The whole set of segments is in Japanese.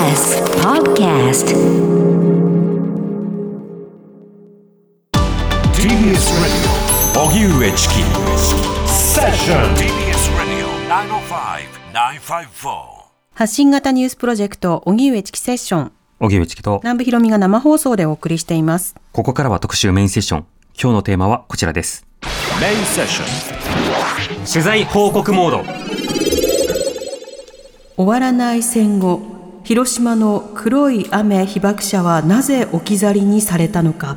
TBS Podcast TBS Radio 荻上チキセッション TBS Radio 905-954発信型ニュースプロジェクト、荻上チキセッション。荻上チキと、南部ひろみが生放送でお送りしています。ここからは特集メインセッション。今日のテーマはこちらです。メインセッション取材報告モード。終わらない戦後、広島の黒い雨被爆者はなぜ置き去りにされたのか。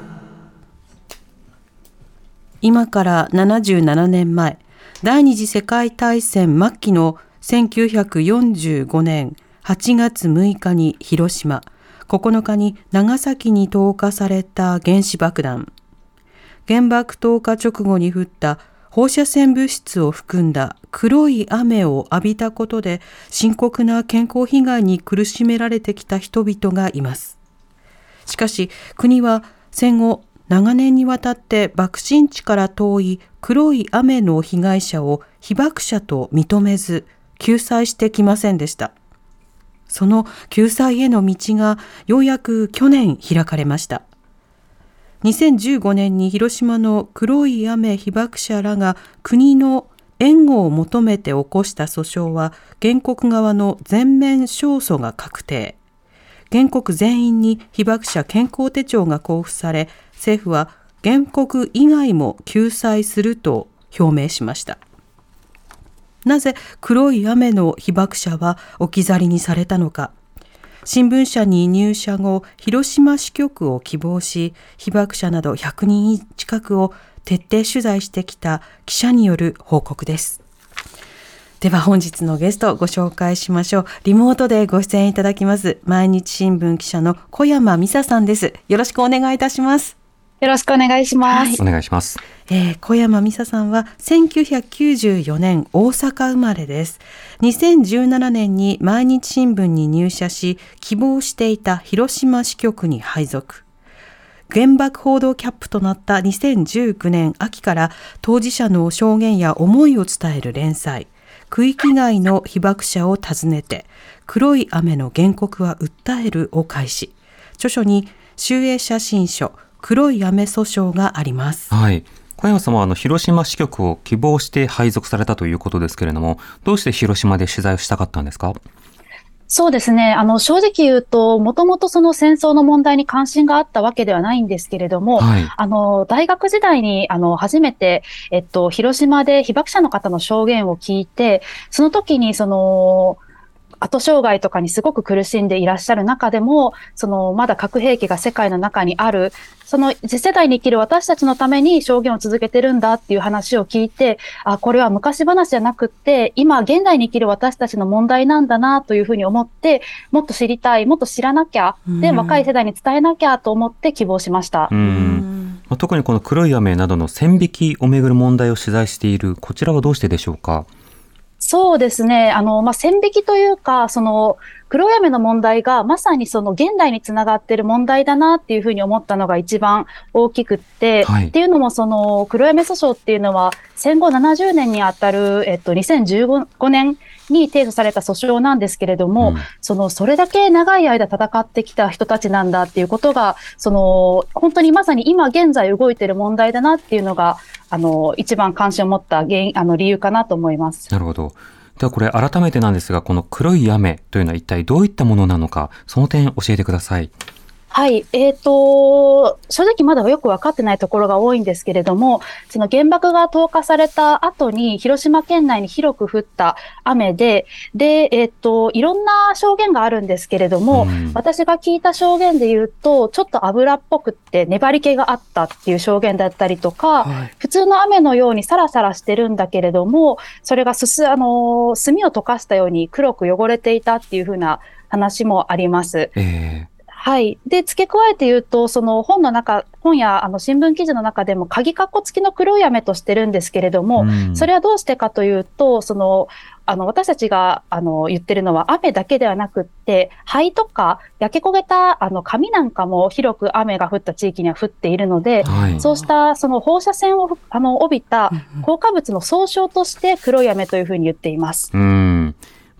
今から77年前、第二次世界大戦末期の1945年8月6日に広島、9日に長崎に投下された原子爆弾。原爆投下直後に降った放射線物質を含んだ黒い雨を浴びたことで深刻な健康被害に苦しめられてきた人々がいます。しかし国は戦後長年にわたって爆心地から遠い黒い雨の被害者を被爆者と認めず救済してきませんでした。その救済への道がようやく去年開かれました。2015年に広島の黒い雨被爆者らが国の援護を求めて起こした訴訟は原告側の全面勝訴が確定。原告全員に被爆者健康手帳が交付され、政府は原告以外も救済すると表明しました。なぜ黒い雨の被爆者は置き去りにされたのか。新聞社に入社後、広島支局を希望し、被爆者など100人近くを徹底取材してきた記者による報告です。では本日のゲストをご紹介しましょう。リモートでご出演いただきます。毎日新聞記者の小山美沙さんです。よろしくお願いいたします。よろしくお願いします。お願いします。えー小山美沙さんは1994年大阪生まれです。2017年に毎日新聞に入社し、希望していた広島支局に配属。原爆報道キャップとなった2019年秋から当事者の証言や思いを伝える連載、区域外の被爆者を訪ねて、黒い雨の原告は訴えるを開始。著書に、集英写真書、黒い雨訴訟があります。はい。小山さんはあの広島支局を希望して配属されたということですけれども、どうして広島で取材をしたかったんですか？そうですね。あの、正直言うと、もともとその戦争の問題に関心があったわけではないんですけれども、はい。あの、大学時代に、あの、初めて、えっと、広島で被爆者の方の証言を聞いて、その時に、その、後障害とかにすごく苦しんでいらっしゃる中でも、その、まだ核兵器が世界の中にある、その次世代に生きる私たちのために証言を続けてるんだっていう話を聞いて、あ、これは昔話じゃなくって、今現代に生きる私たちの問題なんだなというふうに思って、もっと知りたい、もっと知らなきゃ、で、うん若い世代に伝えなきゃと思って希望しましたう。。うんまあ特にこの黒い雨などの線引きをめぐる問題を取材している、こちらはどうしてでしょうか？そうですね。あの、まあ、線引きというか、その、黒い雨の問題がまさにその現代につながっている問題だなっていうふうに思ったのが一番大きくって、はいっていうのもその黒い雨訴訟っていうのは戦後70年にあたる、えっと、2015年に提訴された訴訟なんですけれども、うんその、それだけ長い間戦ってきた人たちなんだっていうことが、その、本当にまさに今現在動いている問題だなっていうのが、あの、一番関心を持った原因、あの、理由かなと思います。なるほど。ではこれ改めてなんですが、この黒い雨というのは一体どういったものなのか、その点教えてください。はい。えっ、と、正直まだよく分かってないところが多いんですけれども、その原爆が投下された後に、広島県内に広く降った雨で、で、えっ、と、いろんな証言があるんですけれども、うん私が聞いた証言で言うと、ちょっと油っぽくって粘り気があったっていう証言だったりとか、はい普通の雨のようにサラサラしてるんだけれども、それがすす、あの、炭を溶かしたように黒く汚れていたっていうふうな話もあります。えはい。で、付け加えて言うと、その本の中、本やあの新聞記事の中でも、鍵括弧付きの黒い雨としてるんですけれども、うんそれはどうしてかというと、その、あの、私たちが、あの、言ってるのは雨だけではなくって、灰とか焼け焦げた、あの、紙なんかも広く雨が降った地域には降っているので、はい。そうした、その放射線を、あの、帯びた硬化物の総称として黒い雨というふうに言っています。うん。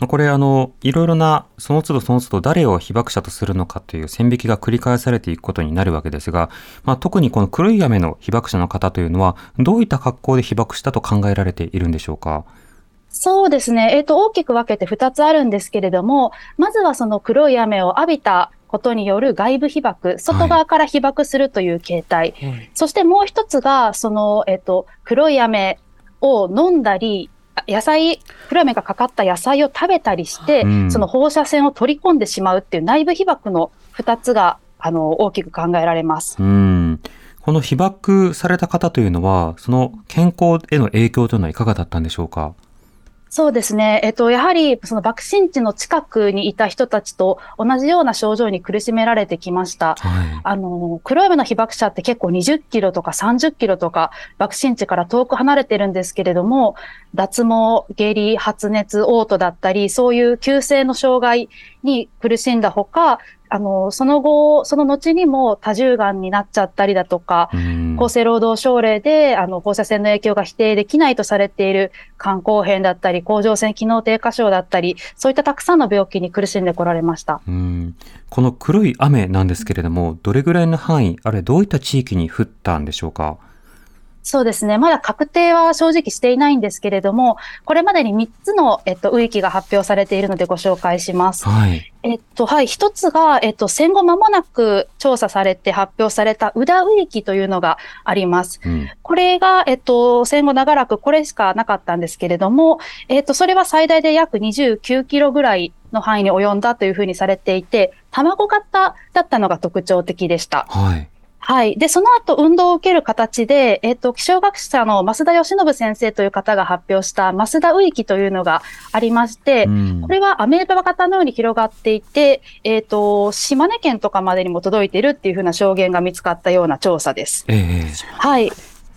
まあこれあの、いろいろな、その都度その都度誰を被爆者とするのかという線引きが繰り返されていくことになるわけですが、まあ、特にこの黒い雨の被爆者の方というのは、どういった格好で被爆したと考えられているんでしょうか？そうですね。えっ、と、大きく分けて2つあるんですけれども、まずはその黒い雨を浴びたことによる外部被爆、外側から被爆するという形態。そしてもう一つが、その、えっ、と、黒い雨を飲んだり、あ野菜、黒い雨がかかった野菜を食べたりして、うんその放射線を取り込んでしまうっていう内部被爆の2つが、あの、大きく考えられます。うん。この被爆された方というのは、その健康への影響というのはいかがだったんでしょうか？そうですね。えっと、やはり、その爆心地の近くにいた人たちと同じような症状に苦しめられてきました。はい。あの、黒山の被爆者って結構20キロとか30キロとか爆心地から遠く離れてるんですけれども、脱毛、下痢、発熱、嘔吐だったり、そういう急性の障害に苦しんだほか、あの、その後、その後にも多重がんになっちゃったりだとか、うん厚生労働省令で、あの、放射線の影響が否定できないとされている肝硬変だったり、甲状腺機能低下症だったり、そういったたくさんの病気に苦しんでこられました。うんこの黒い雨なんですけれども、どれぐらいの範囲、あれどういった地域に降ったんでしょうか？そうですね。まだ確定は正直していないんですけれども、これまでに3つの、えっと、雨域が発表されているのでご紹介します。はい。えっと、はい。一つが、えっと、戦後間もなく調査されて発表された宇田雨域というのがあります。うん。これが、えっと、戦後長らくこれしかなかったんですけれども、えっと、それは最大で約29キロぐらいの範囲に及んだというふうにされていて、卵型だったのが特徴的でした。はい。はい。で、その後、運動を受ける形で、えっ、と、気象学者の増田義信先生という方が発表した増田雨域というのがありまして、うんこれはアメーバ型のように広がっていて、えっ、と、島根県とかまでにも届いているっていうふうな証言が見つかったような調査です。ええはい。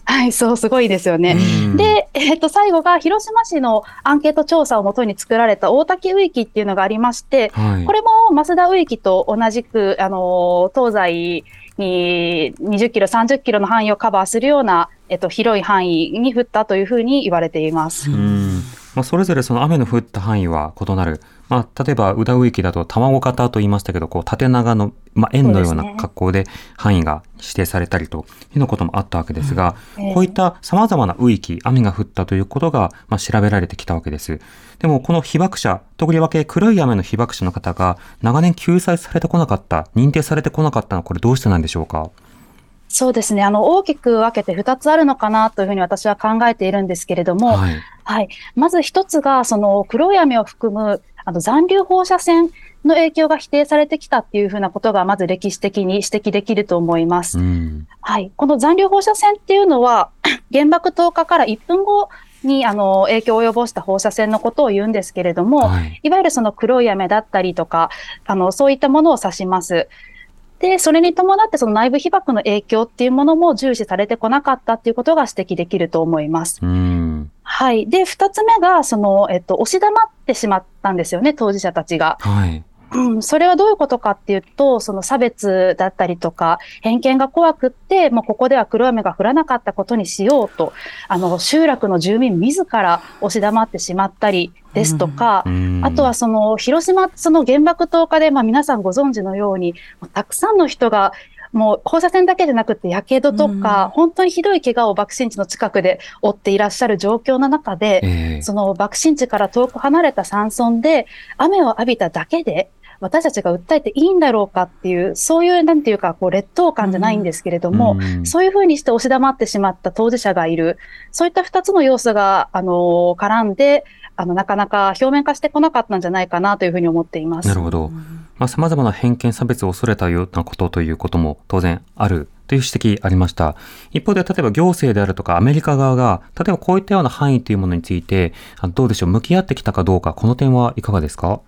はい、そう、すごいですよね。うんで、えっ、と、最後が広島市のアンケート調査をもとに作られた大滝雨域っていうのがありまして、はい。これも増田雨域と同じく、あの、東西に20キロ、30キロの範囲をカバーするような、えっと、広い範囲に降ったというふうに言われています。うんまあ、それぞれその雨の降った範囲は異なる。まあ、例えば、宇田雨域だと卵型と言いましたけど、こう、縦長の、まあ、円のような格好で範囲が指定されたりというようなこともあったわけですが、ええこういった様々な雨域、雨が降ったということが、まあ、調べられてきたわけです。でも、この被爆者、とりわけ黒い雨の被爆者の方が、長年救済されてこなかった、認定されてこなかったのは、これどうしてなんでしょうか？そうですね。あの、大きく分けて2つあるのかなというふうに私は考えているんですけれども、はい。はい。まず一つが、その黒い雨を含むあの残留放射線の影響が否定されてきたっていうふうなことが、まず歴史的に指摘できると思います。うん。はい。この残留放射線っていうのは、原爆投下から1分後にあの影響を及ぼした放射線のことを言うんですけれども、はい。いわゆるその黒い雨だったりとか、あの、そういったものを指します。で、それに伴ってその内部被爆の影響っていうものも重視されてこなかったっていうことが指摘できると思います。うん。はい。で、二つ目が、その、えっと、押し黙ってしまったんですよね、当事者たちが。はい。うん、それはどういうことかっていうと、その差別だったりとか、偏見が怖くって、もうここでは黒雨が降らなかったことにしようと、あの、集落の住民自ら押し黙ってしまったりですとか、うん。あとはその、広島、その原爆投下で、まあ皆さんご存知のように、たくさんの人が、もう放射線だけでなくて、やけどとか、本当にひどい怪我を爆心地の近くで負っていらっしゃる状況の中で、ええ。その爆心地から遠く離れた山村で雨を浴びただけで私たちが訴えていいんだろうかっていう、そういうなんていうかこう劣等感じゃないんですけれども、うん。そういうふうにして押し黙ってしまった当事者がいる。そういった二つの要素が、あの、絡んで、あの、なかなか表面化してこなかったんじゃないかなというふうに思っています。なるほど。まあ、様々な偏見差別を恐れたようなことということも当然あるという指摘ありました。一方で、例えば行政であるとかアメリカ側が、例えばこういったような範囲というものについて、あどうでしょう、向き合ってきたかどうか、この点はいかがですか？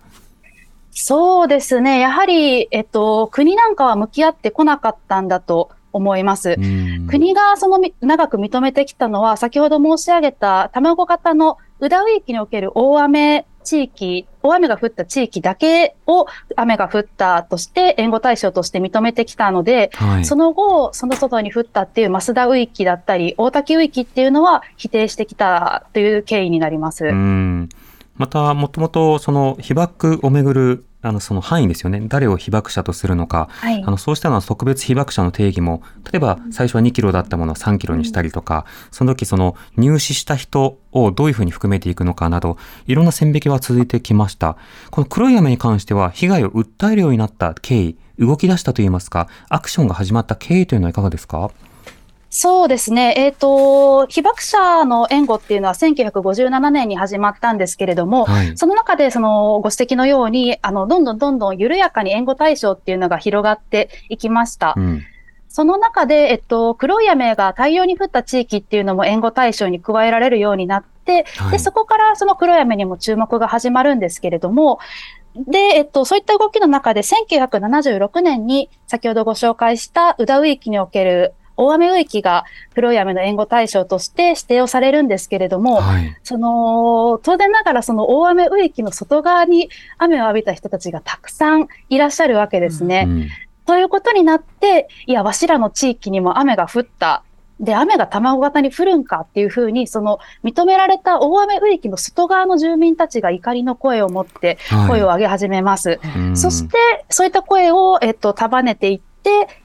そうですね。やはり、えっと、国なんかは向き合ってこなかったんだと思います。うん国がそのみ長く認めてきたのは、先ほど申し上げた卵型の宇田雨域における大雨地域、大雨が降った地域だけを雨が降ったとして、援護対象として認めてきたので、はい。その後、その外に降ったっていう増田雨域だったり、大滝雨域っていうのは否定してきたという経緯になります。うん。また、もともとその被爆をめぐるあのその範囲ですよね。誰を被爆者とするのか。はいあのそうしたような特別被爆者の定義も、例えば最初は2キロだったものを3キロにしたりとか、その時その入試した人をどういうふうに含めていくのかなど、いろんな線引きは続いてきました。この黒い雨に関しては、被害を訴えるようになった経緯、動き出したといいますか、アクションが始まった経緯というのはいかがですか？そうですね。えっ、と、被爆者の援護っていうのは1957年に始まったんですけれども、はいその中でそのご指摘のように、あの、どんどんどんどん緩やかに援護対象っていうのが広がっていきました。うん。その中で、えっと、黒い雨が大量に降った地域っていうのも援護対象に加えられるようになって、はいで、そこからその黒い雨にも注目が始まるんですけれども、で、えっと、そういった動きの中で1976年に先ほどご紹介した宇田雨域における大雨雨域が黒い雨の援護対象として指定をされるんですけれども、はい。その、当然ながらその大雨雨域の外側に雨を浴びた人たちがたくさんいらっしゃるわけですね。うんということになって、いや、わしらの地域にも雨が降った。で、雨が卵型に降るんかっていうふうに、その認められた大雨雨域の外側の住民たちが怒りの声を持ってはい声を上げ始めます。うんそして、そういった声を、えっと、束ねていって、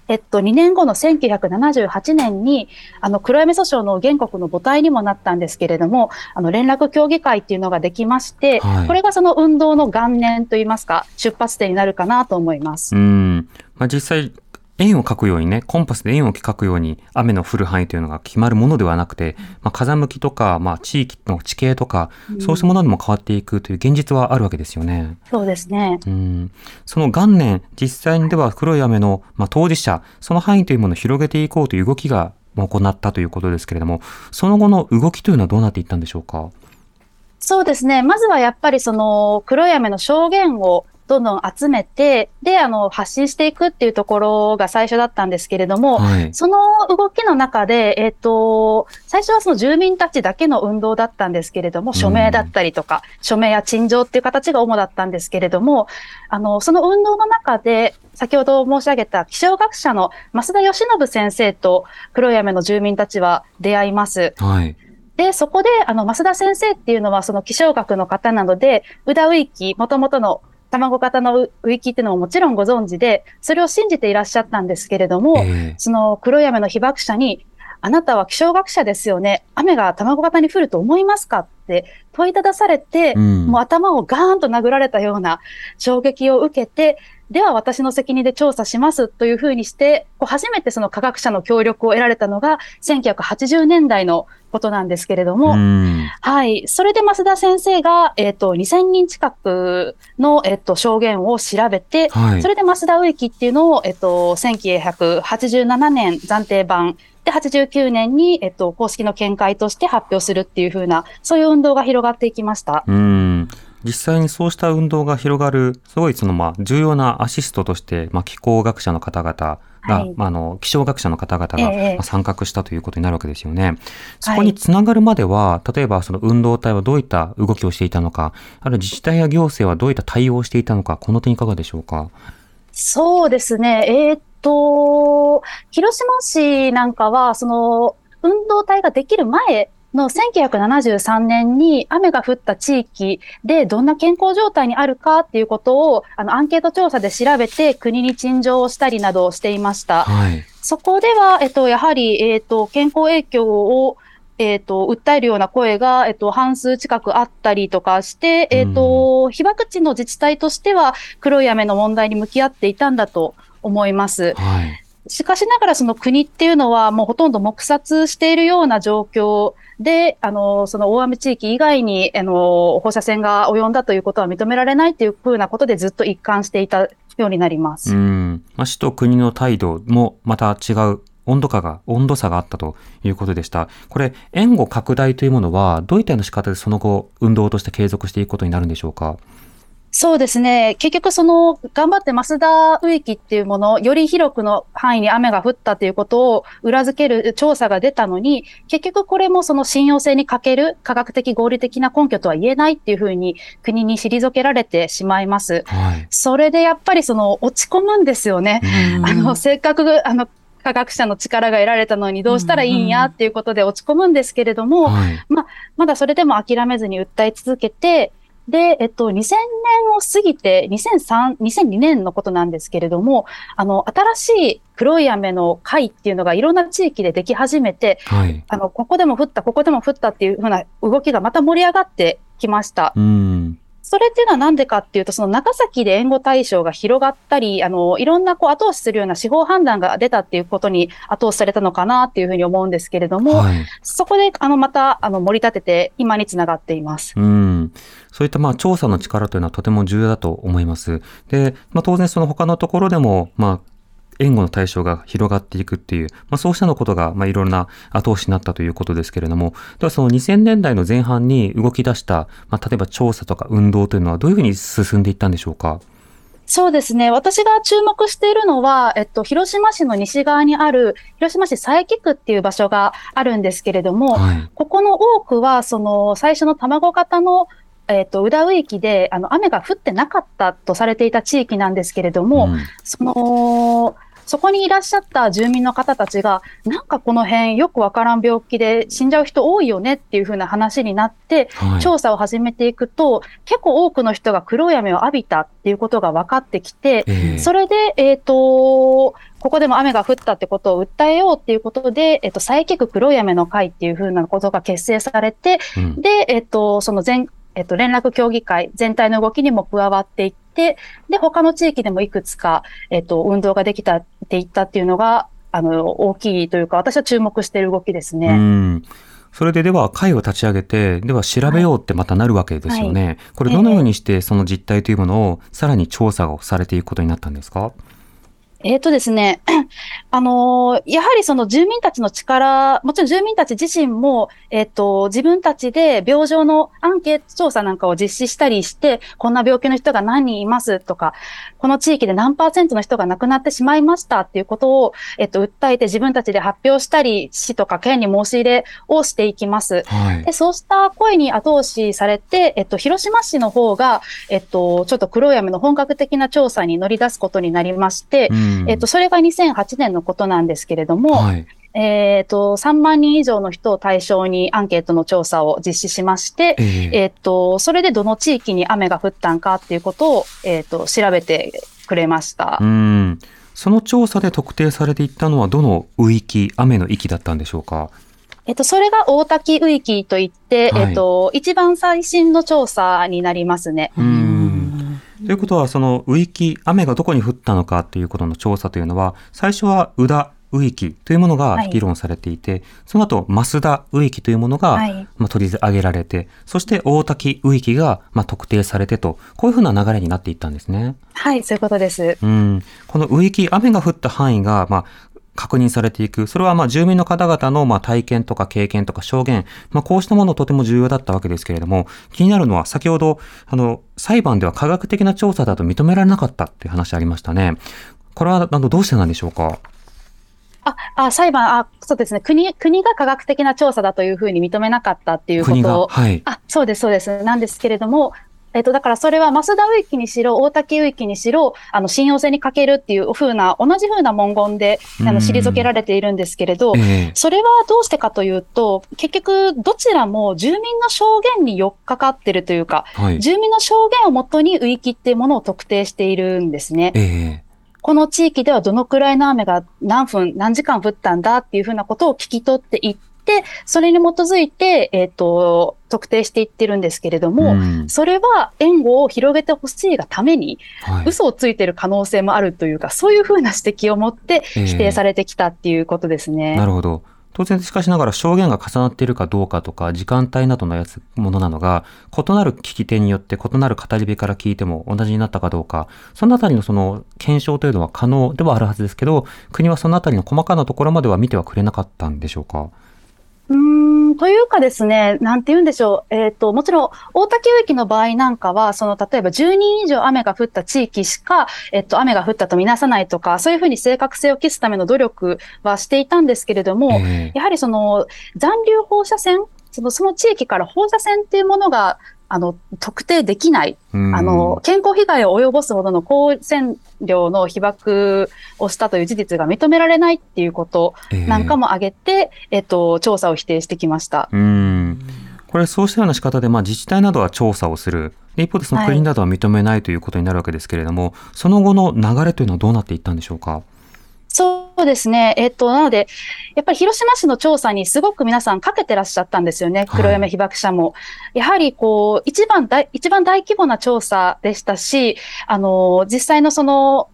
えっと、2年後の1978年に、あの、黒雨訴訟の原告の母体にもなったんですけれども、あの、連絡協議会っていうのができまして、はいこれがその運動の元年といいますか、出発点になるかなと思います。うん。まあ、実際、円を描くようにね、コンパスで円を描くように雨の降る範囲というのが決まるものではなくて、まあ、風向きとか、まあ、地域の地形とか、そうしたものでも変わっていくという現実はあるわけですよね。そうですね。うん。その元年、実際にでは黒い雨の、まあ、当事者、その範囲というものを広げていこうという動きがまあ行ったということですけれども、その後の動きというのはどうなっていったんでしょうか？そうですね。まずはやっぱりその黒い雨の証言をどんどん集めて、で、あの、発信していくっていうところが最初だったんですけれども、はい。その動きの中で、えっ、と、最初はその住民たちだけの運動だったんですけれども、署名だったりとか、署名や陳情っていう形が主だったんですけれども、あの、その運動の中で、先ほど申し上げた気象学者の増田義信先生と黒い雨の住民たちは出会います。はい。で、そこで、あの、増田先生っていうのは、その気象学の方なので、宇田ウイキ、もともとの卵型のウウイキっていうのももちろんご存知で、それを信じていらっしゃったんですけれども、え。その黒い雨の被爆者に、あなたは気象学者ですよね。雨が卵型に降ると思いますかって問いただされて、うんもう頭をガーンと殴られたような衝撃を受けて、では私の責任で調査しますというふうにして、こう初めてその科学者の協力を得られたのが1980年代のことなんですけれども、うん。はい。それで増田先生が、えっ、と、2000人近くの、えっ、と、証言を調べて、はいそ。れで増田植木っていうのを、えっ、と、1987年暫定版で、89年に、えっ、と、公式の見解として発表するっていう風な、そういう運動が広がっていきました。うん。実際にそうした運動が広がる、すごいそのまあ重要なアシストとして、まあ、気候学者の方々が、はいまあ、あの気象学者の方々が、参画したということになるわけですよね。そこにつながるまでは、例えばその運動体はどういった動きをしていたのか、あるいは自治体や行政はどういった対応をしていたのか、この点いかがでしょうか？そうですね。えーっと、広島市なんかは、その、運動体ができる前の1973年に雨が降った地域でどんな健康状態にあるかっていうことを、あの、アンケート調査で調べて国に陳情をしたりなどをしていました。はい。そこでは、えっと、やはり、えっと、健康影響を、えっと、訴えるような声が、えっと、半数近くあったりとかして、えっと、被爆地の自治体としては、黒い雨の問題に向き合っていたんだと思います。はい。しかしながらその国っていうのはもうほとんど黙殺しているような状況で、あの、その大雨地域以外に、あの、放射線が及んだということは認められないというふうなことでずっと一貫していたようになります。うん。まあ、市と国の態度もまた違う温度差が、温度差があったということでした。これ、援護拡大というものは、どういったような仕方でその後、運動として継続していくことになるんでしょうか？そうですね。結局その、頑張って増田植木っていうもの、より広くの範囲に雨が降ったということを裏付ける調査が出たのに、結局これもその信用性に欠ける科学的合理的な根拠とは言えないっていうふうに国に退けられてしまいます。はい。それでやっぱりその落ち込むんですよね。あの、せっかく、あの、科学者の力が得られたのにどうしたらいいんやっていうことで落ち込むんですけれども、はい。まだそれでも諦めずに訴え続けて、で、えっと、2000年を過ぎて、2003、2002年のことなんですけれども、あの、新しい黒い雨の会っていうのがいろんな地域ででき始めて、はい。あの、ここでも降った、ここでも降ったっていうふうな動きがまた盛り上がってきました。うん。それっていうのはなんでかっていうと、その長崎で援護対象が広がったり、あの、いろんなこう後押しするような司法判断が出たっていうことに後押しされたのかなっていうふうに思うんですけれども、はい。そこで、あの、また、あの、盛り立てて、今につながっています。うん。そういったまあ調査の力というのはとても重要だと思います。で、まあ当然その他のところでも、まあ、援護の対象が広がっていくっていう、まあそうしたのことが、まあいろいろな後押しになったということですけれども、ではその2000年代の前半に動き出した、まあ例えば調査とか運動というのはどういうふうに進んでいったんでしょうか？そうですね。私が注目しているのは、えっと、広島市の西側にある、広島市佐伯区っていう場所があるんですけれども、はい。ここの多くは、その、最初の卵型の、えっと、宇田雨域で、あの、雨が降ってなかったとされていた地域なんですけれども、うんその、そこにいらっしゃった住民の方たちが、なんかこの辺よくわからん病気で死んじゃう人多いよねっていう風な話になって、はい。調査を始めていくと、結構多くの人が黒い雨を浴びたっていうことが分かってきて、ええそれで、えっ、と、ここでも雨が降ったってことを訴えようっていうことで、えっ、と、佐伯区黒い雨の会っていう風なことが結成されて、うんで、えっ、と、その全、えっ、と、連絡協議会全体の動きにも加わっていって、で、他の地域でもいくつか、えっ、と、運動ができたっていったっていうのが、あの、大きいというか、私は注目している動きですね。うん。それででは会を立ち上げて、では調べようってまたなるわけですよね。これどのようにしてその実態というものをさらに調査をされていくことになったんですか？えっ、とですね、あのーやはりその住民たちの力、もちろん住民たち自身も、えっ、と、自分たちで病状のアンケート調査なんかを実施したりして、こんな病気の人が何人いますとか、この地域で何パーセントの人が亡くなってしまいましたっていうことを、えっ、と、訴えて自分たちで発表したり、市とか県に申し入れをしていきます。はいで、。そうした声に後押しされて、えっと、広島市の方が、えっと、ちょっと黒い雨の本格的な調査に乗り出すことになりまして、うんえっと、それが2008年のことなんですけれども、はい。えっと、3万人以上の人を対象にアンケートの調査を実施しまして、えええっと、それでどの地域に雨が降ったんかっていうことを、えっと、調べてくれました。うん。その調査で特定されていったのはどの雨域、雨の域だったんでしょうか？えっと、それが大滝雨域といって、はいえっと、一番最新の調査になりますね。うん。ということは、その雨域、雨がどこに降ったのかということの調査というのは、最初は宇田雨域というものがはい議論されていて、その後、増田雨域というものが、はいまあ、取り上げられて、そして大滝雨域が、まあ、特定されてと、こういうふうな流れになっていったんですね。はい、そういうことです。うん。この雨域、雨が降った範囲が、まあ、確認されていく。それはまあ住民の方々のまあ体験とか経験とか証言、まあこうしたものとても重要だったわけですけれども、気になるのは先ほど、あの、裁判では科学的な調査だと認められなかったっていう話ありましたね。これはあのどうしてなんでしょうか？あ、あ、裁判、あ、そうですね。国、国が科学的な調査だというふうに認めなかったっていうこ国が。とを。はい。あ、そうです、そうです。なんですけれども、えっと、だからそれは増田雨域にしろ、大滝雨域にしろ、あの、信用性に欠けるっていう風な、同じ風な文言で、あの、うん退けられているんですけれど、ええそれはどうしてかというと、結局、どちらも住民の証言に寄っかかってるというか、はい。住民の証言をもとに雨域っていうものを特定しているんですね。ええこの地域ではどのくらいの雨が何分、何時間降ったんだっていうふうなことを聞き取っていって、それに基づいて、えっ、と、特定していってるんですけれども、うんそれは援護を広げてほしいがために、はい嘘をついてる可能性もあるというか、そういうふうな指摘を持ってええ否定されてきたっていうことですね。なるほど。当然しかしながら証言が重なっているかどうかとか時間帯などのやつものなのが異なる聞き手によって異なる語り部から聞いても同じになったかどうかそのあたりのその検証というのは可能ではあるはずですけど国はそのあたりの細かなところまでは見てはくれなかったんでしょうか？うーん、というかですね、なんて言うんでしょう。えっ、と、もちろん、大滝雨域の場合なんかは、その、例えば10人以上雨が降った地域しか、えっ、と、雨が降ったとみなさないとか、そういうふうに正確性を期すための努力はしていたんですけれども、ええやはりその、残留放射線、その、その地域から放射線っていうものが、あの、特定できない。うんあの、健康被害を及ぼすほどの高線量の被爆をしたという事実が認められないっていうことええなんかも挙げて、えっと、調査を否定してきました。うんこれそうしたような仕方で、まあ、自治体などは調査をする。で一方でその国などは認めないということになるわけですけれども、その後の流れというのはどうなっていったんでしょうか？そうですね。えっと、なので、やっぱり広島市の調査にすごく皆さんかけてらっしゃったんですよね。黒山被爆者も。やはり、こう、一番大、一番大規模な調査でしたし、あの、実際のその、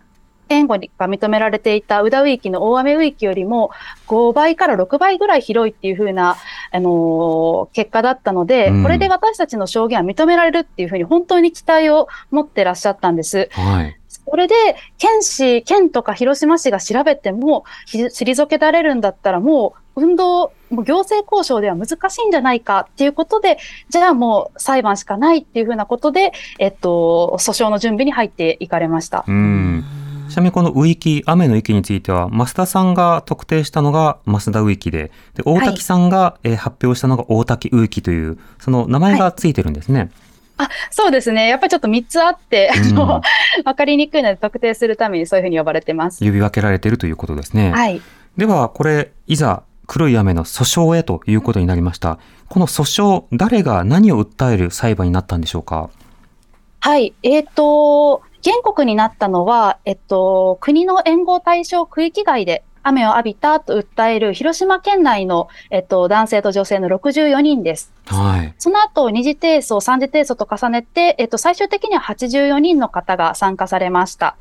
援護が認められていた宇田ウィキの大雨ウィキよりも5倍から6倍ぐらい広いっていうふうな、あのー、結果だったので、うん、これで私たちの証言は認められるっていうふうに本当に期待を持ってらっしゃったんです。はい。これで、県市、県とか広島市が調べても、退けられるんだったら、もう運動、もう行政交渉では難しいんじゃないかっていうことで、じゃあもう裁判しかないっていうふうなことで、えっと、訴訟の準備に入っていかれました。うんちなみにこのウィキ、雨の域については、増田さんが特定したのが増田ウィキで、で大滝さんが、はい、え発表したのが大滝ウィキという、その名前がついてるんですね。はいあそうですね。やっぱりちょっと3つあって、うん、わかりにくいので特定するためにそういうふうに呼ばれてます。呼び分けられているということですね。はい。では、これ、いざ、黒い雨の訴訟へということになりました。この訴訟、誰が何を訴える裁判になったんでしょうか？はい。えっ、ー、と、原告になったのは、えっと、国の援護対象区域外で雨を浴びたと訴える広島県内の、えっと、男性と女性の64人です。はい。その後、二次提訴、三次提訴と重ねて、えっと、最終的には84人の方が参加されました。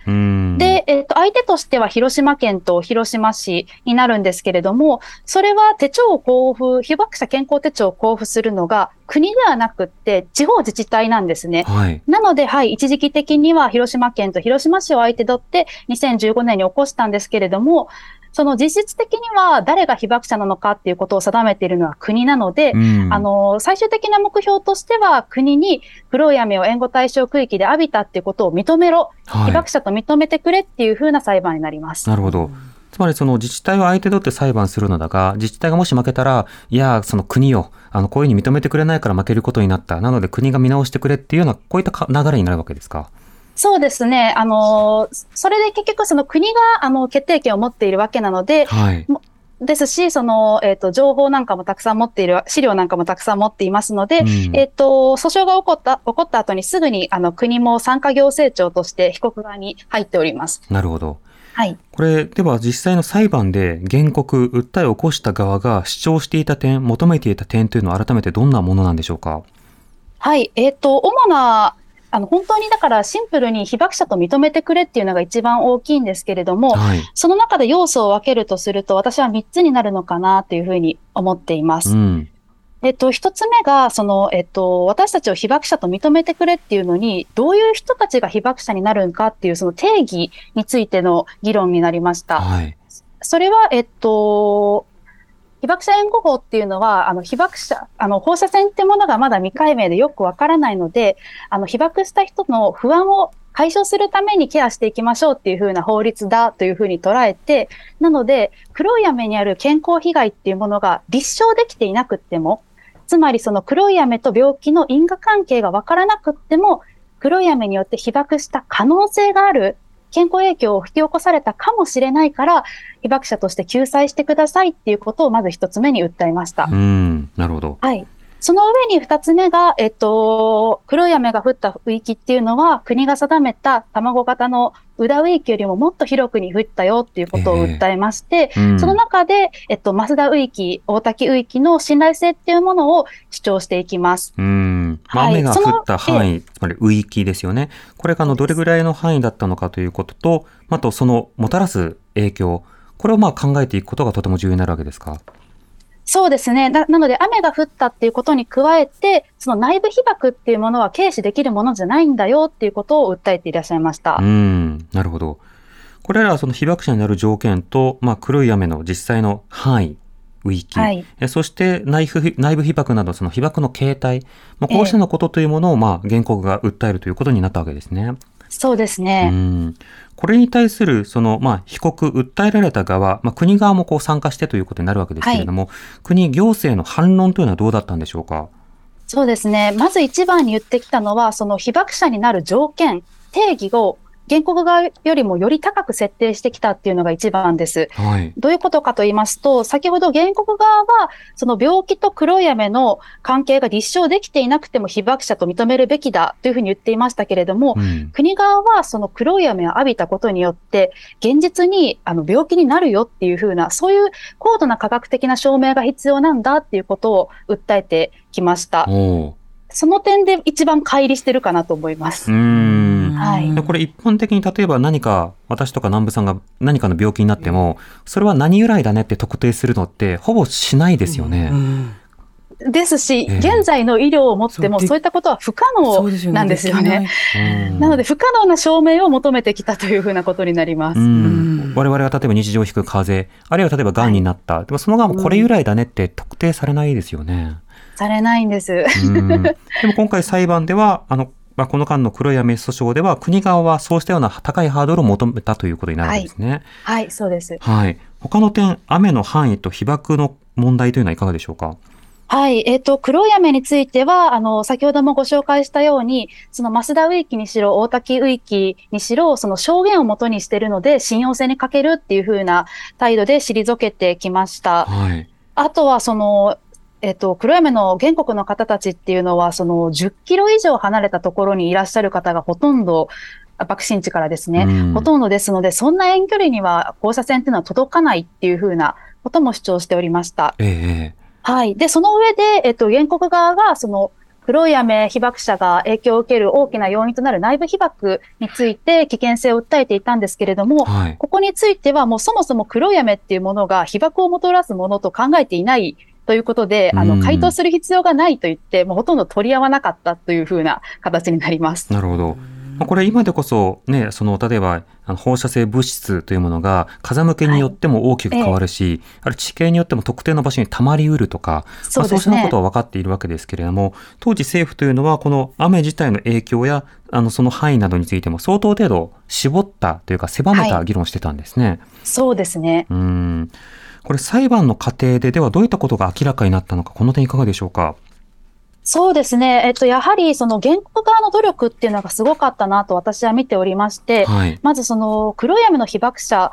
で、えっと、相手としては広島県と広島市になるんですけれども、それは手帳を交付、被爆者健康手帳を交付するのが国ではなくって地方自治体なんですね。はい。なので、はい、一時期的には広島県と広島市を相手取って2015年に起こしたんですけれども、その実質的には誰が被爆者なのかっていうことを定めているのは国なので、うん、あの、最終的な目標としては国に黒い雨を援護対象区域で浴びたっていうことを認めろ、はい、被爆者と認めてくれっていうふうな裁判になります。なるほど。つまりその自治体を相手取って裁判するのだが、自治体がもし負けたら、いや、その国を、あの、こういうふうに認めてくれないから負けることになった。なので国が見直してくれっていうような、こういった流れになるわけですか？そうですね。あの、それで結局その国があの決定権を持っているわけなので、はい、ですし、その、えっ、ー、と、情報なんかもたくさん持っている、資料なんかもたくさん持っていますので、うん、えっ、と、訴訟が起こった、起こった後にすぐに、あの、国も参加行政庁として被告側に入っております。なるほど。はい。これ、では実際の裁判で原告、訴えを起こした側が主張していた点、求めていた点というのは改めてどんなものなんでしょうか？はい。えっ、ー、と、主なあの、本当にだからシンプルに被爆者と認めてくれっていうのが一番大きいんですけれども、はい、その中で要素を分けるとすると、私は3つになるのかなというふうに思っています。うんえっと、一つ目が、その、えっと、私たちを被爆者と認めてくれっていうのに、どういう人たちが被爆者になるんかっていう、その定義についての議論になりました。はい。それは、えっと、被爆者援護法っていうのは、あの、被爆者、あの、放射線ってものがまだ未解明でよくわからないので、あの、被爆した人の不安を解消するためにケアしていきましょうっていうふうな法律だというふうに捉えて、なので、黒い雨にある健康被害っていうものが立証できていなくっても、つまりその黒い雨と病気の因果関係がわからなくっても、黒い雨によって被爆した可能性がある健康影響を引き起こされたかもしれないから、被爆者として救済してくださいっていうことをまず一つ目に訴えました。うん、なるほど。はい。その上に二つ目が、えっと、黒い雨が降った浮域っていうのは、国が定めた卵型の裏ウ域よりももっと広くに降ったよっていうことを訴えまして、えーうん、その中で、えっと、増田ウ域、大滝ウ域の信頼性っていうものを主張していきます。うん。まあ、雨が降った範囲、つまりウ域ですよね。これがあの、どれぐらいの範囲だったのかということと、あと、そのもたらす影響、これをまあ考えていくことがとても重要になるわけですか？そうですねな。なので、雨が降ったっていうことに加えて、その内部被爆っていうものは軽視できるものじゃないんだよっていうことを訴えていらっしゃいました。うん、なるほど。これらはその被爆者になる条件と、まあ、黒い雨の実際の範囲、ウィキ、はい、そして内部内部被爆などその被爆の形態、まあ、こうしたのことというものを、まあ、原告が訴えるということになったわけですね。そうですね。うんこれに対する、その、まあ、被告、訴えられた側、まあ、国側もこう参加してということになるわけですけれども、はい、国、行政の反論というのはどうだったんでしょうか？そうですね。まず一番に言ってきたのは、その被爆者になる条件、定義を原告側よりもより高く設定してきたっていうのが一番です。はい。どういうことかと言いますと、先ほど原告側は、その病気と黒い雨の関係が立証できていなくても被爆者と認めるべきだというふうに言っていましたけれども、うん。国側はその黒い雨を浴びたことによって、現実にあの病気になるよっていうふうな、そういう高度な科学的な証明が必要なんだっていうことを訴えてきました。その点で一番乖離してるかなと思います。うーん。はい。でこれ一般的に例えば何か私とか南部さんが何かの病気になってもそれは何由来だねって特定するのってほぼしないですよね。うんですし、ええ。現在の医療をもってもそうでそういったことは不可能なんですよね。うん。なので不可能な証明を求めてきたというふうなことになります。うん。うん。我々が例えば日常を引く風邪あるいは例えば癌になった、でもその癌もこれ由来だねって特定されないですよね。されないんです。うん。でも今回裁判ではあの、まあ、この間の黒い雨訴訟では国側はそうしたような高いハードルを求めたということになるわけですね。はい、そうです。はい。他の点雨の範囲と被爆の問題というのはいかがでしょうか？はい。えっ、と、黒い雨については、あの、先ほどもご紹介したように、その増田ウイキにしろ、大滝ウイキにしろ、その証言をもとにしているので、信用性に欠けるっていう風な態度で退けてきました。はい。あとは、その、えっと、黒い雨の原告の方たちっていうのは、その10キロ以上離れたところにいらっしゃる方がほとんど、爆心地からですね、うんほとんどですので、そんな遠距離には放射線っていうのは届かないっていう風なことも主張しておりました。ええはい。で、その上で、えっと、原告側が、その、黒い雨被爆者が影響を受ける大きな要因となる内部被爆について危険性を訴えていたんですけれども、はい。ここについてはもうそもそも黒い雨っていうものが被爆をもたらすものと考えていないということで、あうんの、回答する必要がないと言って、もうほとんど取り合わなかったというふうな形になります。なるほど。まあこれ今でこそね、その例えば放射性物質というものが風向けによっても大きく変わるし、あるいは地形によっても特定の場所に溜まりうるとか、まあ、そうしたそうですね。ことは分かっているわけですけれども、当時政府というのはこの雨自体の影響やあのその範囲などについても相当程度絞ったというか狭めた議論をしてたんですね。そうですね。うーん。これ裁判の過程でではどういったことが明らかになったのか、この点いかがでしょうか？そうですね。えっと、やはりその原告側の努力っていうのがすごかったなと私は見ておりまして、はい。まずその黒い雨の被爆者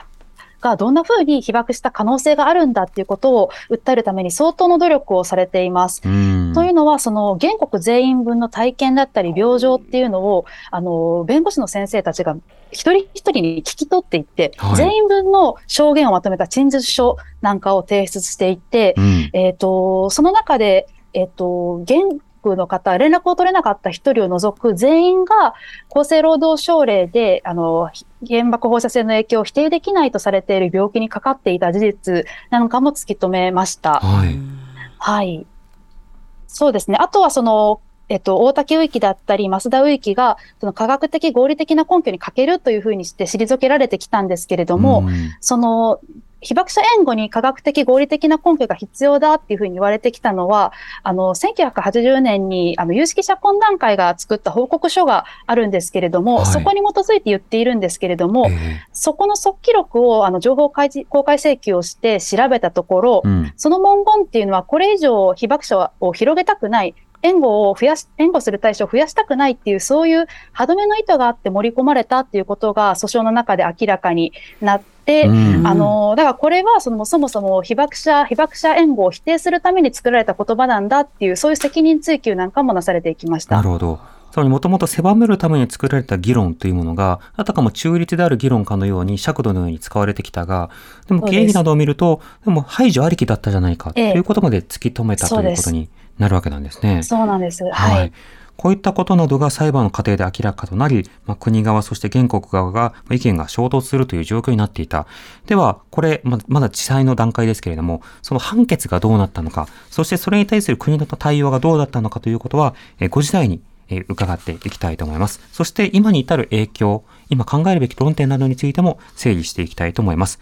がどんな風に被爆した可能性があるんだっていうことを訴えるために相当の努力をされています。というのは、その原告全員分の体験だったり病状っていうのを、あの、弁護士の先生たちが一人一人に聞き取っていって、はい全員分の証言をまとめた陳述書なんかを提出していって、うん。えっ、と、その中で、えっ、と、原告の方、連絡を取れなかった一人を除く全員が厚生労働省令で、あの、原爆放射線の影響を否定できないとされている病気にかかっていた事実なんかも突き止めました。はい。はい。そうですね。あとはその、えっと、大滝ウイキだったり、増田ウイキが、その科学的合理的な根拠に欠けるというふうにして退けられてきたんですけれども、うん。その、被爆者援護に科学的合理的な根拠が必要だっていうふうに言われてきたのは、あの、1980年に、あの、有識者懇談会が作った報告書があるんですけれども、はい。そこに基づいて言っているんですけれども、ええ。そこの即記録を、あの、情報開示公開請求をして調べたところ、うん。その文言っていうのは、これ以上被爆者を広げたくない、援護を増やし、援護する対象を増やしたくないっていう、そういう歯止めの意図があって盛り込まれたっていうことが、訴訟の中で明らかになって、うんあの、だからこれはその、そもそも被爆者、被爆者援護を否定するために作られた言葉なんだっていう、そういう責任追及なんかもなされていきました。なるほど。つまりもともと狭めるために作られた議論というものが、あたかも中立である議論かのように尺度のように使われてきたが、でも経緯などを見ると、でも排除ありきだったじゃないかとええいうことまで突き止めたということになるわけなんですね。そうなんです。ははいい。こういったことなどが裁判の過程で明らかとなり、まあ、国側そして原告側がまあ意見が衝突するという状況になっていた。では、これ、ままだ地裁の段階ですけれども、その判決がどうなったのか、そしてそれに対する国の対応がどうだったのかということは、えーご時代にえー伺っていきたいと思います。そして今に至る影響、今考えるべき論点などについても整理していきたいと思います。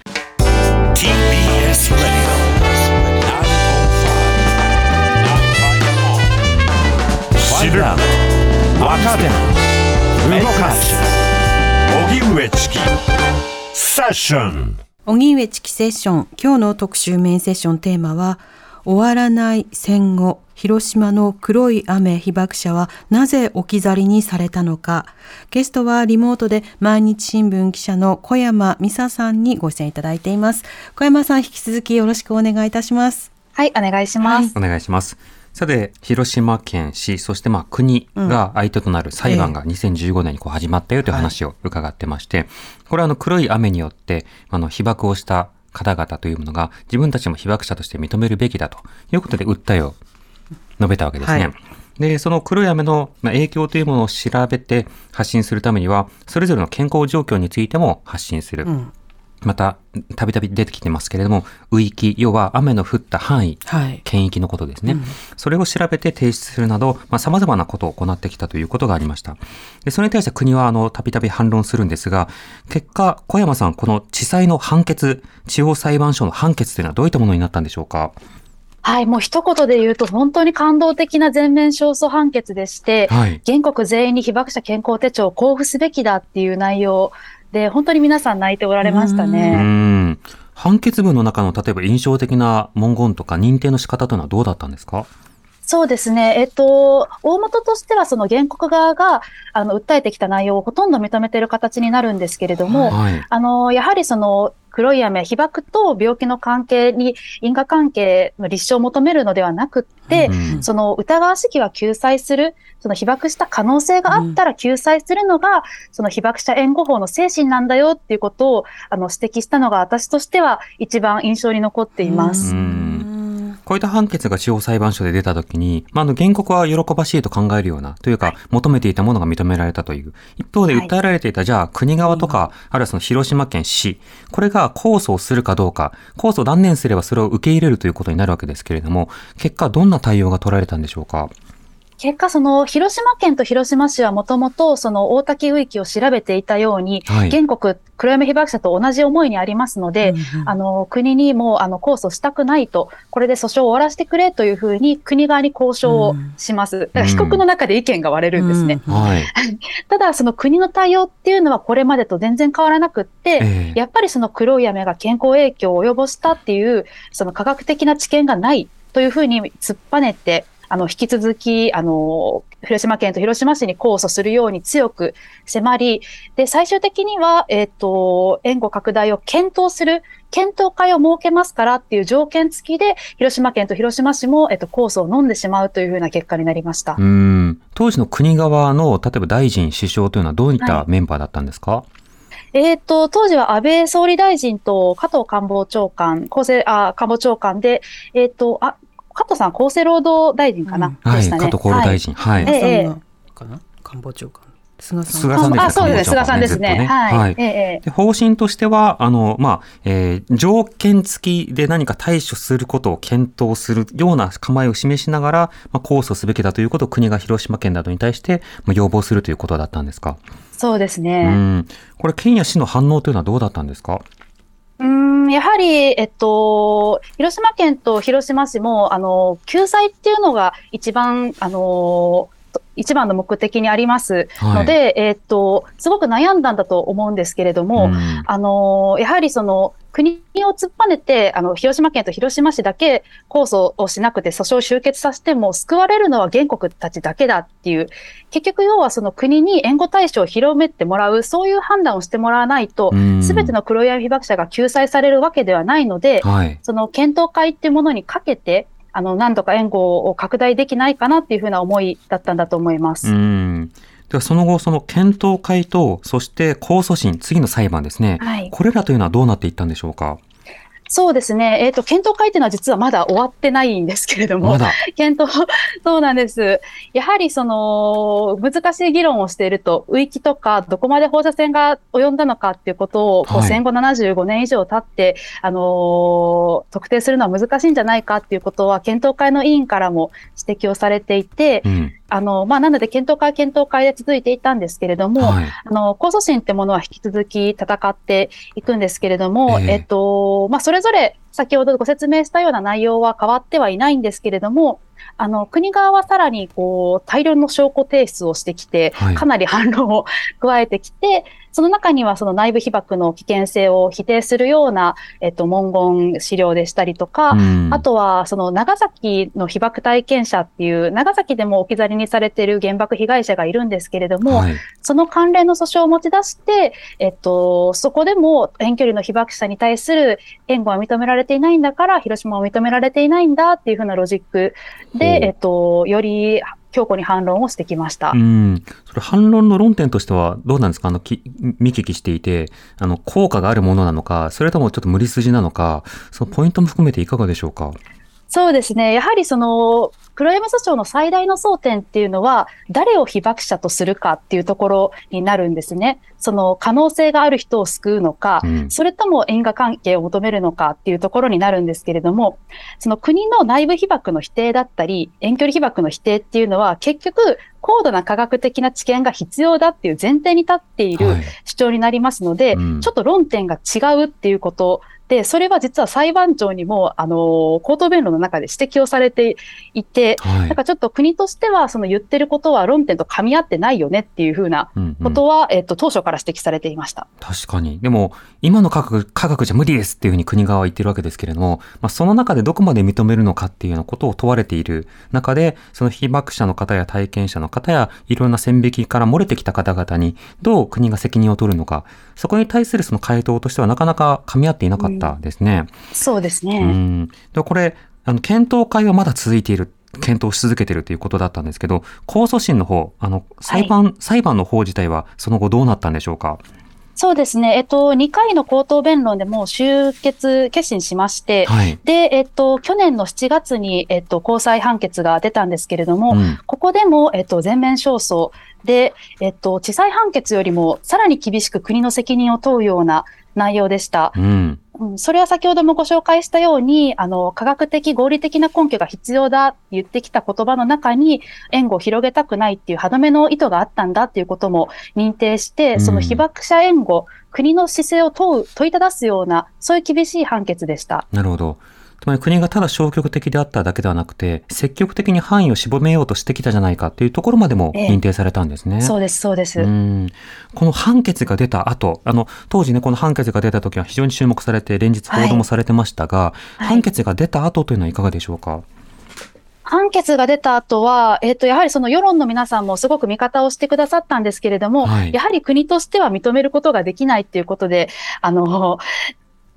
知る分かる動かす荻上チキセッション荻上チキセッション今日の特集メインセッションテーマは終わらない戦後広島の黒い雨被爆者はなぜ置き去りにされたのか。ゲストはリモートで毎日新聞記者の小山美沙さんにご出演いただいています。小山さん引き続きよろしくお願いいたします。はい、お願いします。お願いします。さて、広島県市、そしてまあ国が相手となる裁判が2015年にこう始まったよという話を伺ってまして、これはあの黒い雨によってあの被爆をした方々というものが自分たちも被爆者として認めるべきだということで訴えを述べたわけですね。はいで、その黒い雨のまあ影響というものを調べて発信するためには、それぞれの健康状況についても発信する。うん。また、たびたび出てきてますけれども、雨域、要は雨の降った範囲、はい。県域のことですね。それを調べて提出するなど、まあ、様々なことを行ってきたということがありました。で、それに対して国は、あの、たびたび反論するんですが、結果、小山さん、この地裁の判決、地方裁判所の判決というのはどういったものになったんでしょうか？はい、もう一言で言うと本当に感動的な全面勝訴判決でして、はい。原告全員に被爆者健康手帳を交付すべきだっていう内容で、本当に皆さん泣いておられましたうね。ん。判決文の中の、例えば印象的な文言とか認定の仕方というのはどうだったんですか？そうですね。えっと、大元としてはその原告側が、あの、訴えてきた内容をほとんど認めている形になるんですけれども、はい。あの、やはりその、黒い雨、被爆と病気の関係に因果関係の立証を求めるのではなくって、うんその疑わしきは救済する、その被爆した可能性があったら救済するのが、その被爆者援護法の精神なんだよっていうことをあの指摘したのが私としては一番印象に残っています。うんこういった判決が地方裁判所で出たときに、まあ、あの、原告は喜ばしいと考えるような、というか、求めていたものが認められたという。一方ではい。訴えられていた、じゃあ、国側とか、あるいはその広島県市、これが控訴をするかどうか、控訴を断念すればそれを受け入れるということになるわけですけれども、結果、どんな対応が取られたんでしょうか？結果、その広島県と広島市はもともとその大滝雨域を調べていたように、はい。原告、黒山被爆者と同じ思いにありますので、あの、国にも、あの、控訴したくないと、これで訴訟を終わらせてくれというふうに、国側に交渉をします。だから被告の中で意見が割れるんですね。うんはい。ただ、その国の対応っていうのはこれまでと全然変わらなくって、ええやっぱりその黒い雨が健康影響を及ぼしたっていう、その科学的な知見がないというふうに突っぱねて、あの、引き続き、あの、広島県と広島市に控訴するように強く迫り、で、最終的には、えっ、と、援護拡大を検討する、検討会を設けますからっていう条件付きで、広島県と広島市も、えっ、と、控訴を飲んでしまうというふうな結果になりました。うん。当時の国側の、例えば大臣、首相というのはどういったはいメンバーだったんですか、えっ、と、当時は安倍総理大臣と加藤官房長官、厚生、あ、官房長官で、えっ、と、あ、加藤さん厚生労働大臣かな、うんはい。でしたね。加藤厚労大臣。はい。ええかな官房長官。菅さん。菅さんですねあ、そうですね、菅さんですねね。はい。はいえ方針としては、あの、まあ、えー条件付きで何か対処することを検討するような構えを示しながら、まあ、控訴すべきだということを国が広島県などに対して、まあ、要望するということだったんですか？そうですうね。ん。これ、県や市の反応というのはどうだったんですか？うーん、やはり、えっと、広島県と広島市も、あの、救済っていうのが一番、あの、と一番の目的にありますので、えっと、すごく悩んだんだと思うんですけれども、うん。あの、やはりその、国を突っぱねて、あの、広島県と広島市だけ控訴をしなくて訴訟を終結させても、救われるのは原告たちだけだっていう、結局要はその国に援護対象を広めてもらう、そういう判断をしてもらわないとう、んすべての黒闇被爆者が救済されるわけではないので、はい。その検討会っていうものにかけて、あの、何度か援護を拡大できないかなっていうふうな思いだったんだと思います。うん。その後、その検討会と、そして控訴審、次の裁判ですね。はい。これらというのはどうなっていったんでしょうか？そうですね。えっ、と、検討会っていうのは実はまだ終わってないんですけれども、まだ。検討、そうなんです。やはりその、難しい議論をしていると、ウィキとか、どこまで放射線が及んだのかっていうことを、こうはい戦後75年以上経って、あのー特定するのは難しいんじゃないかっていうことは、検討会の委員からも指摘をされていて、うん。あの、まあ、なので検討会、検討会で続いていたんですけれども、はい。あの、控訴審ってものは引き続き戦っていくんですけれども、えええっと、まあ、それぞれ先ほどご説明したような内容は変わってはいないんですけれども、あの、国側はさらに、こう、大量の証拠提出をしてきて、はい。かなり反論を加えてきて、その中にはその内部被爆の危険性を否定するような、えっと、文言資料でしたりとか、うん。あとは、その長崎の被爆体験者っていう、長崎でも置き去りにされている原爆被害者がいるんですけれども、はい。その関連の訴訟を持ち出して、えっと、そこでも遠距離の被爆者に対する援護は認められていないんだから、広島は認められていないんだっていうふうなロジックで、えっと、より強固に反論をしてきました。うん。それ反論の論点としてはどうなんですか？あの、き見聞きしていて、あの、効果があるものなのか、それともちょっと無理筋なのか、そのポイントも含めていかがでしょうか？そうですね。やはりその、黒山訴訟の最大の争点っていうのは、誰を被爆者とするかっていうところになるんですね。その可能性がある人を救うのか、うんそれとも因果関係を求めるのかっていうところになるんですけれども、その国の内部被爆の否定だったり、遠距離被爆の否定っていうのは、結局、高度な科学的な知見が必要だっていう前提に立っているはい主張になりますので、うんちょっと論点が違うっていうことで、それは実は裁判長にも、あの、口頭弁論の中で指摘をされていて、はいなんかちょっと国としては、その言ってることは論点と噛み合ってないよねっていうふうなうんうんことは、えっと、当初から指摘されていました。確かに。でも、今の科学、科学じゃ無理ですっていうふうに国側は言ってるわけですけれども、まあ、その中でどこまで認めるのかっていうようなことを問われている中で、その被爆者の方や体験者の方や、いろんな線引きから漏れてきた方々に、どう国が責任を取るのか、そこに対するその回答としてはなかなか噛み合っていなかったですね。そうですね。うん。で、これ、あの、検討会はまだ続いている。検討し続けているということだったんですけど、控訴審の方、あの、裁判、裁判の方自体はその後どうなったんでしょうか？そうですね。えっと、2回の口頭弁論でもう終結、決心しまして、はい。で、えっと、去年の7月に、えっと、高裁判決が出たんですけれども、うんここでも、えっと、全面勝訴で、えっと、地裁判決よりもさらに厳しく国の責任を問うような内容でした。うん。うん、それは先ほどもご紹介したように、あの、科学的合理的な根拠が必要だって言ってきた言葉の中に、援護を広げたくないっていう歯止めの意図があったんだっていうことも認定して、うんその被爆者援護、国の姿勢を問う、問いただすような、そういう厳しい判決でした。なるほど。つまり国がただ消極的であっただけではなくて、積極的に範囲を絞めようとしてきたじゃないかっていうところまでもええ。認定されたんですね。そうです、そうです。うん。この判決が出た後、あの、当時ね、この判決が出た時は非常に注目されて、連日報道もされてましたが、はい。判決が出た後というのはいかがでしょうか？判決が出た後は、えっ、と、やはりその世論の皆さんもすごく味方をしてくださったんですけれども、はい。やはり国としては認めることができないっていうことで、あの、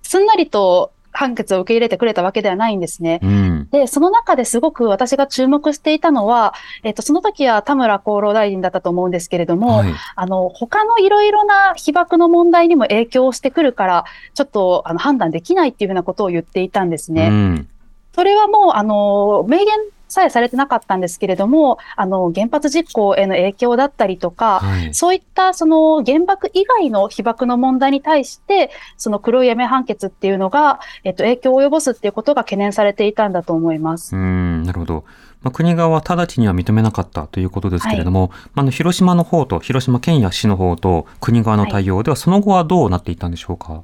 すんなりと判決を受け入れてくれたわけではないんですね。うん。で、その中ですごく私が注目していたのは、えっ、と、その時は田村厚労大臣だったと思うんですけれども、はい。あの、他のいろいろな被爆の問題にも影響してくるから、ちょっとあの判断できないっていうふうなことを言っていたんですね。うん。それはもう、あの、明言さえされてなかったんですけれども、あの、原発実行への影響だったりとか、はい。そういったその原爆以外の被爆の問題に対して、その黒い闇判決っていうのが、えっと、影響を及ぼすっていうことが懸念されていたんだと思います。うん、なるほど。まあ、国側は直ちには認めなかったということですけれども、まああの広島の方と、広島県や市の方と国側の対応では、その後はどうなっていったんでしょうか？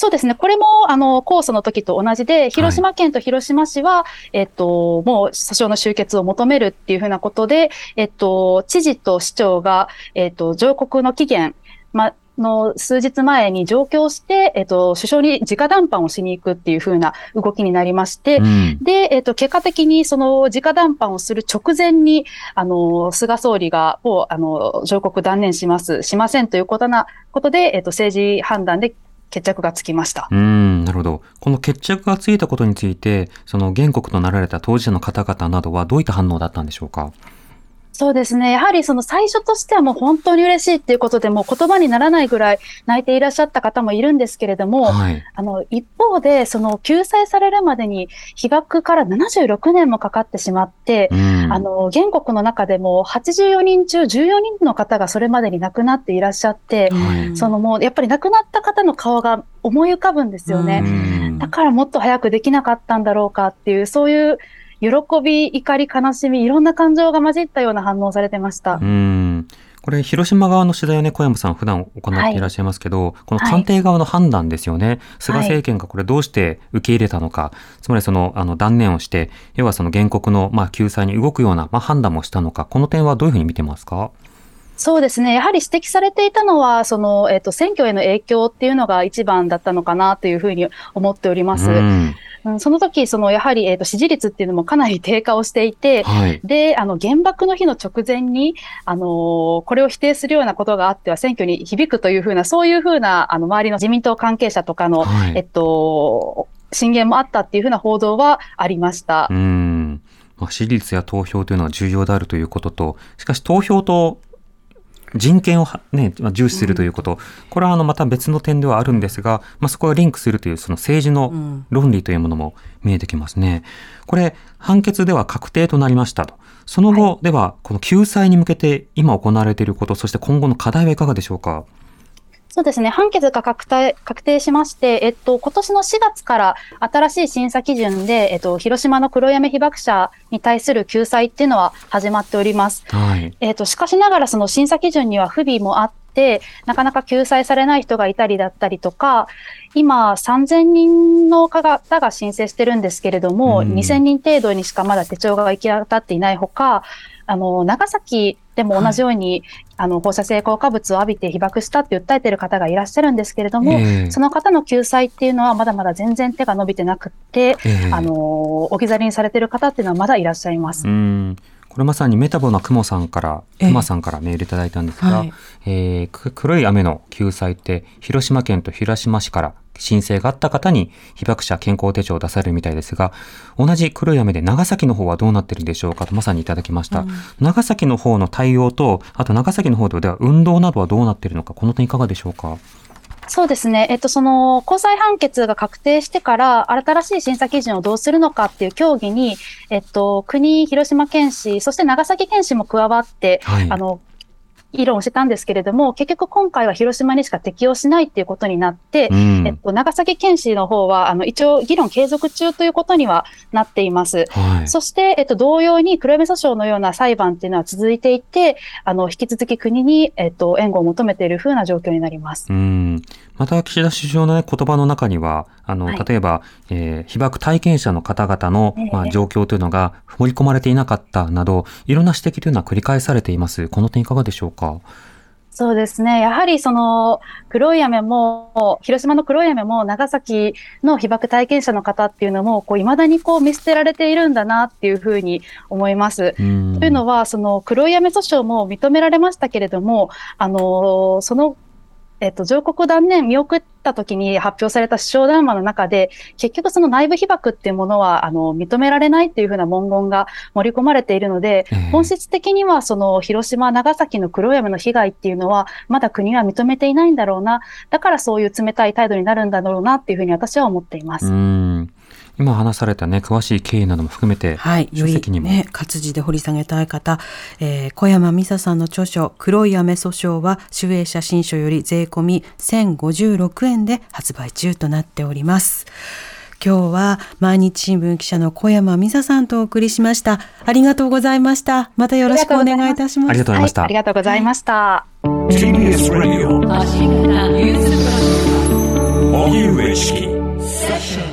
そうですね。これも、あの、控訴の時と同じで、広島県と広島市は、えっと、もう訴訟の終結を求めるっていうふうなことで、えっと、知事と市長が、えっと、上告の期限、ま、の数日前に上京して、えっと、首相に直談判をしに行くっていうふうな動きになりまして、うん。で、えっと、結果的にその直談判をする直前に、あの、菅総理が、もう、あの、上告断念します、しませんということな、ことで、えっと、政治判断で決着がつきました。うん、なるほど。この決着がついたことについて、その原告となられた当事者の方々などはどういった反応だったんでしょうか？そうですね。やはりその最初としてはもう本当に嬉しいっていうことで、もう言葉にならないぐらい泣いていらっしゃった方もいるんですけれども、はい。あの、一方で、その救済されるまでに被爆から76年もかかってしまって、うん。あの、原告の中でも84人中14人の方がそれまでに亡くなっていらっしゃって、はいそのもうやっぱり亡くなった方の顔が思い浮かぶんですよね。うんだからもっと早くできなかったんだろうかっていう、そういう喜び、怒り、悲しみ、いろんな感情が混じったような反応をされてました。うん。これ、広島側の取材をね、小山さん普段行っていらっしゃいますけど、この官邸側の判断ですよね。菅政権がこれどうして受け入れたのか、つまりその、あの、断念をして、要はその原告の、まあ、救済に動くような、まあ、判断もしたのか、この点はどういうふうに見てますか？そうですね。やはり指摘されていたのは、その、えっ、と、選挙への影響っていうのが一番だったのかなというふうに思っております。うんうん、その時、その、やはり、えっ、と、支持率っていうのもかなり低下をしていて、はい。で、あの、原爆の日の直前に、あのーこれを否定するようなことがあっては選挙に響くというふうな、そういうふうな、あの、周りの自民党関係者とかの、はいえっと、進言もあったっていうふうな報道はありました。うん。まあ、支持率や投票というのは重要であるということと、しかし投票と人権をはね、まあ重視するということ、これはあのまた別の点ではあるんですが、まあ、そこがリンクするというその政治のうん論理というものも見えてきますね。これ、判決では確定となりましたと。その後では、この救済に向けて今行われていること、そして今後の課題はいかがでしょうか？そうですね。判決が確定、確定しまして、えっと、今年の4月から新しい審査基準で、えっと、広島の黒闇被爆者に対する救済っていうのは始まっております。はい。えっ、と、しかしながらその審査基準には不備もあって、なかなか救済されない人がいたりだったりとか、今3000人の方が申請してるんですけれども、うん2000人程度にしかまだ手帳が行き渡っていないほか、あの、長崎でも同じように、あの、放射性効果物を浴びて被爆したって訴えてる方がいらっしゃるんですけれども、ええ。その方の救済っていうのはまだまだ全然手が伸びてなくって、ええ。あの、置き去りにされてる方っていうのはまだいらっしゃいます。うん。これまさにメタボな雲さんから、ええ。熊さんからメールいただいたんですが、はい。えーく黒い雨の救済って、広島県と広島市から申請があった方に被爆者健康手帳を出されるみたいですが、同じ黒い雨で長崎の方はどうなってるんでしょうかとまさにいただきました。長崎の方の対応と、あと長崎の方では運動などはどうなっているのか、この点いかがでしょうか？そうですね。えっと、その、高裁判決が確定してから、新しい審査基準をどうするのかっていう協議に、えっと、国、広島県市、そして長崎県市も加わって、はい。あの、議論してたんですけれども、結局今回は広島にしか適用しないっていうことになって、うんえっと、長崎県市の方は、あの、一応議論継続中ということにはなっています。はい。そして、えっと、同様に黒闇訴訟のような裁判っていうのは続いていて、あの、引き続き国に、えっと、援護を求めているふうな状況になります。うん。また、岸田首相の、ね、言葉の中には、あの、はい例えば、えー被爆体験者の方々の、ええまあ、状況というのが盛り込まれていなかったなど、いろんな指摘というのは繰り返されています。この点いかがでしょうか？そうですね。やはりその黒い雨も、広島の黒い雨も長崎の被爆体験者の方っていうのも、こう未だにこう見捨てられているんだなっていうふうに思います。うん。というのは、その黒い雨訴訟も認められましたけれども、あの、その、えっと、上告断念見送った時に発表された首相談話の中で、結局その内部被爆っていうものは、あの、認められないっていうふうな文言が盛り込まれているので、ええ本質的にはその広島、長崎の黒い雨の被害っていうのは、まだ国は認めていないんだろうな。だからそういう冷たい態度になるんだろうなっていうふうに私は思っています。うん。今話されたね、詳しい経緯なども含めて、はい、書籍にも。ね、活字で掘り下げたい方、えー小山美沙さんの著書、黒い雨訴訟は、主営写真書より税込み1056円で発売中となっております。今日は毎日新聞記者の小山美沙さんとお送りしました。ありがとうございました。またよろしくお願いいたします。ありがとうございましたはい、ありがとうございました。TBS Radio 荻上チキ